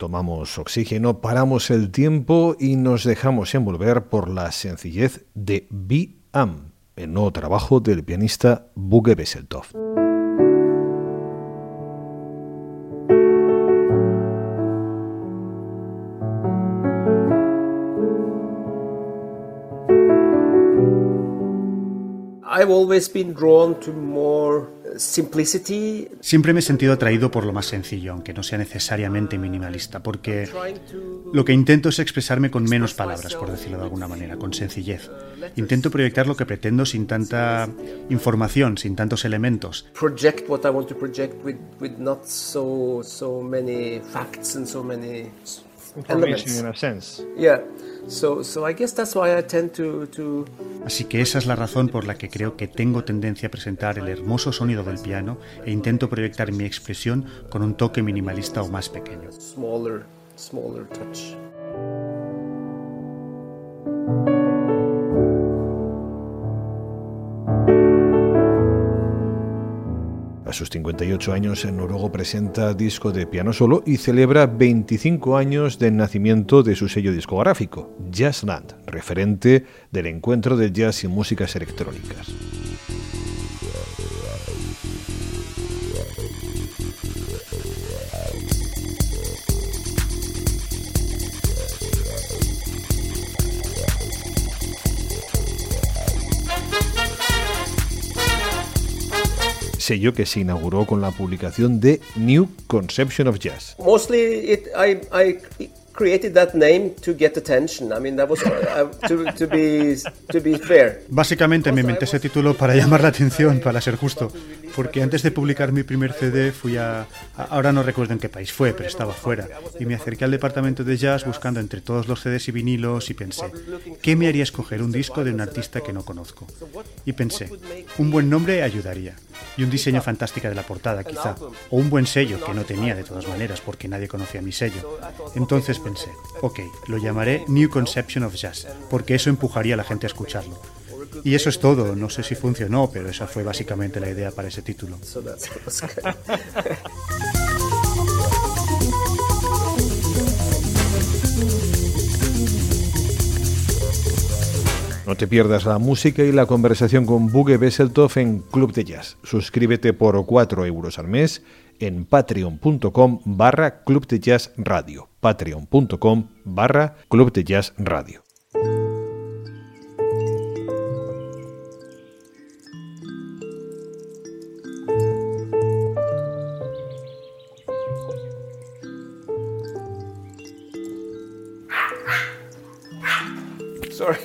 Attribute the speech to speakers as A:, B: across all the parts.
A: Tomamos oxígeno, paramos el tiempo y nos dejamos envolver por la sencillez de Be Am, el nuevo trabajo del pianista Buge Besseltov.
B: Siempre me he sentido atraído por lo más sencillo, aunque no sea necesariamente minimalista, porque lo que intento es expresarme con menos palabras, por decirlo de alguna manera, con sencillez. Intento proyectar lo que pretendo sin tanta información, sin tantos elementos.
A: In a sense.
C: Yeah. So, so I guess that's why I tend to, to...
B: Así que esa es la razón por la que creo que tengo tendencia a presentar el hermoso sonido del piano e intento proyectar mi expresión con un toque minimalista o más pequeño.
C: Smaller, smaller touch.
A: Sus 58 años, el noruego presenta disco de piano solo y celebra 25 años del nacimiento de su sello discográfico, Jazzland, referente del encuentro de jazz y músicas electrónicas. Sello que se inauguró con la publicación de New Conception of Jazz.
C: Created that name to get attention. I mean, that was to, to, be, to be fair.
B: Básicamente me inventé ese título para llamar la atención, para ser justo porque antes de publicar mi primer CD fui a, ahora no recuerdo en qué país fue, pero estaba fuera, y me acerqué al departamento de jazz buscando entre todos los CDs y vinilos y pensé, ¿qué me haría escoger un disco de un artista que no conozco? Y pensé, un buen nombre ayudaría, y un diseño fantástico de la portada quizá, o un buen sello que no tenía de todas maneras porque nadie conocía mi sello. Entonces pensé, ok, lo llamaré New Conception of Jazz, porque eso empujaría a la gente a escucharlo. Y eso es todo. No sé si funcionó, pero esa fue básicamente la idea para ese título.
A: No te pierdas la música y la conversación con Buge Besseltoff en Club de Jazz. Suscríbete por 4 euros al mes en patreon.com barra Club de Jazz Radio. Patreon.com barra Club de Jazz Radio.
C: Sorry.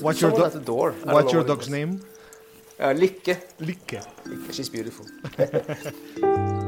A: What's your, do- at the door. What's your dog's name?
C: Uh, Lykke.
A: Lykke.
C: Lykke. She's beautiful.